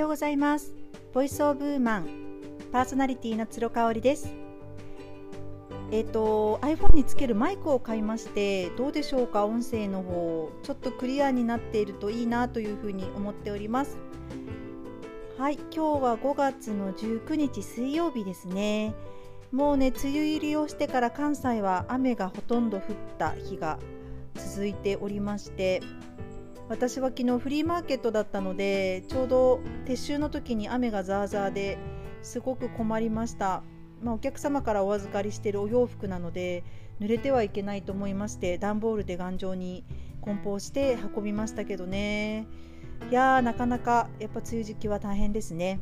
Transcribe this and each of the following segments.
ようございます。ボイスオブウーマンパーソナリティの鶴香織です。えっ、ー、と iPhone につけるマイクを買いましてどうでしょうか？音声の方ちょっとクリアになっているといいなというふうに思っております。はい今日は5月の19日水曜日ですね。もうね梅雨入りをしてから関西は雨がほとんど降った日が続いておりまして私は昨日フリーマーケットだったのでちょうど撤収の時に雨がザーザーですごく困りました、まあ、お客様からお預かりしているお洋服なので濡れてはいけないと思いまして段ボールで頑丈に梱包して運びましたけどね。いやーなかなかやっぱ梅雨時期は大変ですね。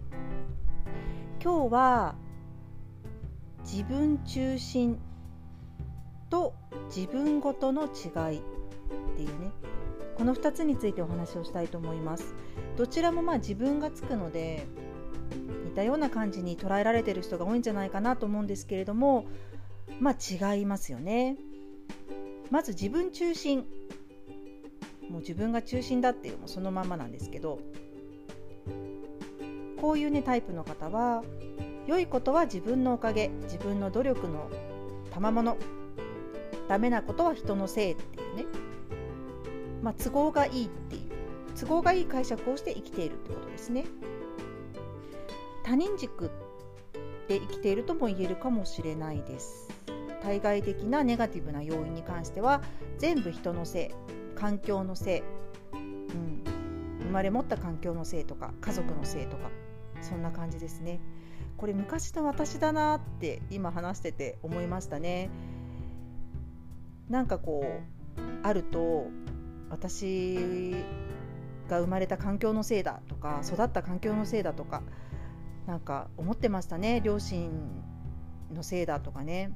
今日は自分中心と自分ごとの違いっていうね。この2つについてお話をしたいと思います。どちらもまあ自分がつくので似たような感じに捉えられてる人が多いんじゃないかなと思うんですけれどもまあ違いますよね。まず自分中心。もう自分が中心だっていうもそのままなんですけどこういうねタイプの方は良いことは自分のおかげ自分の努力の賜物。ダメなことは人のせいっていうね。まあ、都合がいいっていう都合がいい解釈をして生きているってことですね。他人軸で生きているとも言えるかもしれないです。対外的なネガティブな要因に関しては全部人のせい環境のせい、うん、生まれ持った環境のせいとか家族のせいとかそんな感じですね。これ昔の私だなって今話してて思いましたね。なんかこうあると私が生まれた環境のせいだとか育った環境のせいだとかなんか思ってましたね。両親のせいだとかね、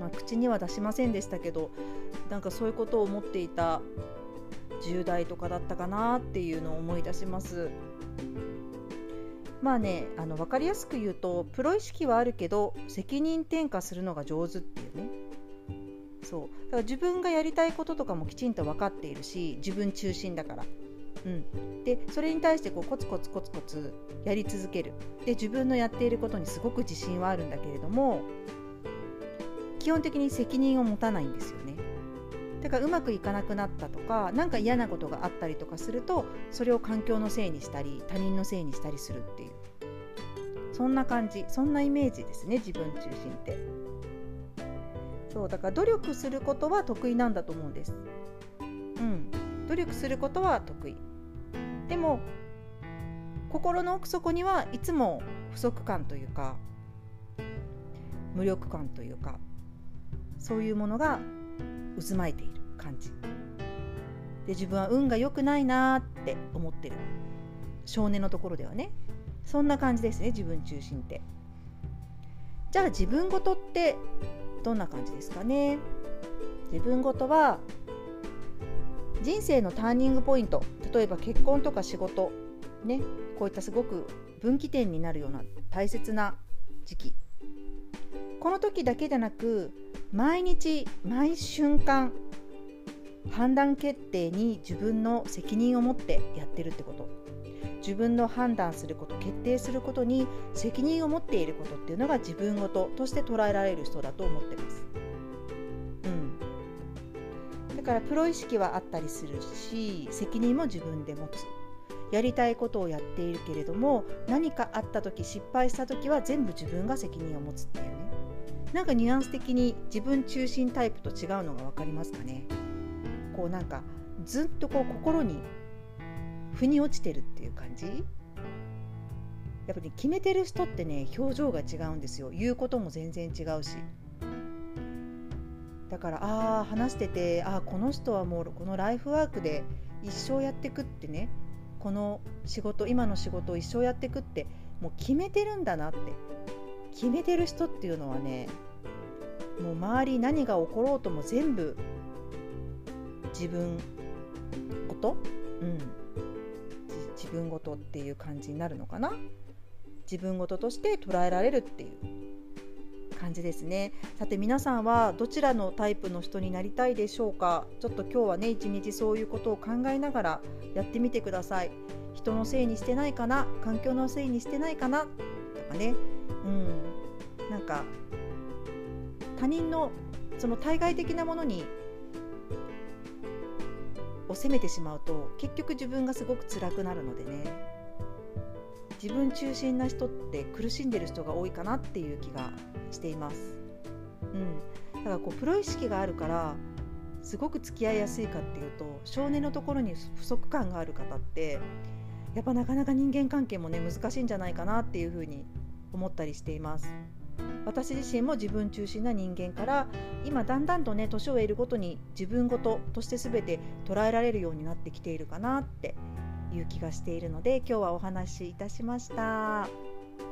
まあ、口には出しませんでしたけどなんかそういうことを思っていた10代とかだったかなっていうのを思い出します。まあねあの分かりやすく言うとプロ意識はあるけど責任転嫁するのが上手っていうねそう。だから自分がやりたいこととかもきちんと分かっているし自分中心だから。うん、でそれに対してこうコツコツコツコツやり続ける。で自分のやっていることにすごく自信はあるんだけれども基本的に責任を持たないんですよね。だからうまくいかなくなったとか何か嫌なことがあったりとかするとそれを環境のせいにしたり他人のせいにしたりするっていう。そんな感じ。そんなイメージですね自分中心って。そうだから努力することは得意なんだと思うんです。うん、努力することは得意。でも心の奥底にはいつも不足感というか無力感というかそういうものが渦巻いている感じ。で自分は運が良くないなって思ってる。少年のところではね。そんな感じですね自分中心って。じゃあ自分ごとってどんな感じですかね。自分ごとは人生のターニングポイント例えば結婚とか仕事ねこういったすごく分岐点になるような大切な時期。この時だけでなく毎日毎瞬間判断決定に自分の責任を持ってやってるってこと。自分の判断すること決定することに責任を持っていることっていうのが自分ごととして捉えられる人だと思ってます。うん、だからプロ意識はあったりするし責任も自分で持つ。やりたいことをやっているけれども何かあった時失敗した時は全部自分が責任を持つっていうねなんかニュアンス的に自分中心タイプと違うのが分かりますかねこうなんかずっとこう心に腑に落ちてるっていう感じ？やっぱり決めてる人ってね表情が違うんですよ。言うことも全然違うし。だからああ話しててああこの人はもうこのライフワークで一生やってくってねこの仕事今の仕事を一生やってくってもう決めてるんだなって。決めてる人っていうのはねもう周り何が起ころうとも全部自分こと？うん。自分ごとっていう感じになるのかな？自分ごととして捉えられるっていう感じですね。さて皆さんはどちらのタイプの人になりたいでしょうか？ちょっと今日はね一日そういうことを考えながらやってみてください。人のせいにしてないかな？環境のせいにしてないかな？とかね。うん。なんか他人のその対外的なものにを責めてしまうと結局自分がすごく辛くなるのでね。自分中心な人って苦しんでる人が多いかなっていう気がしています。うん、だからこうプロ意識があるからすごく付き合いやすいかっていうと少年のところに不足感がある方ってやっぱなかなか人間関係もね難しいんじゃないかなっていうふうに思ったりしています。私自身も自分中心な人間から今だんだんとね年を得るごとに自分ごととして全て捉えられるようになってきているかなっていう気がしているので今日はお話しいたしました。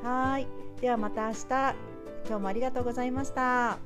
はい。ではまた明日。今日もありがとうございました。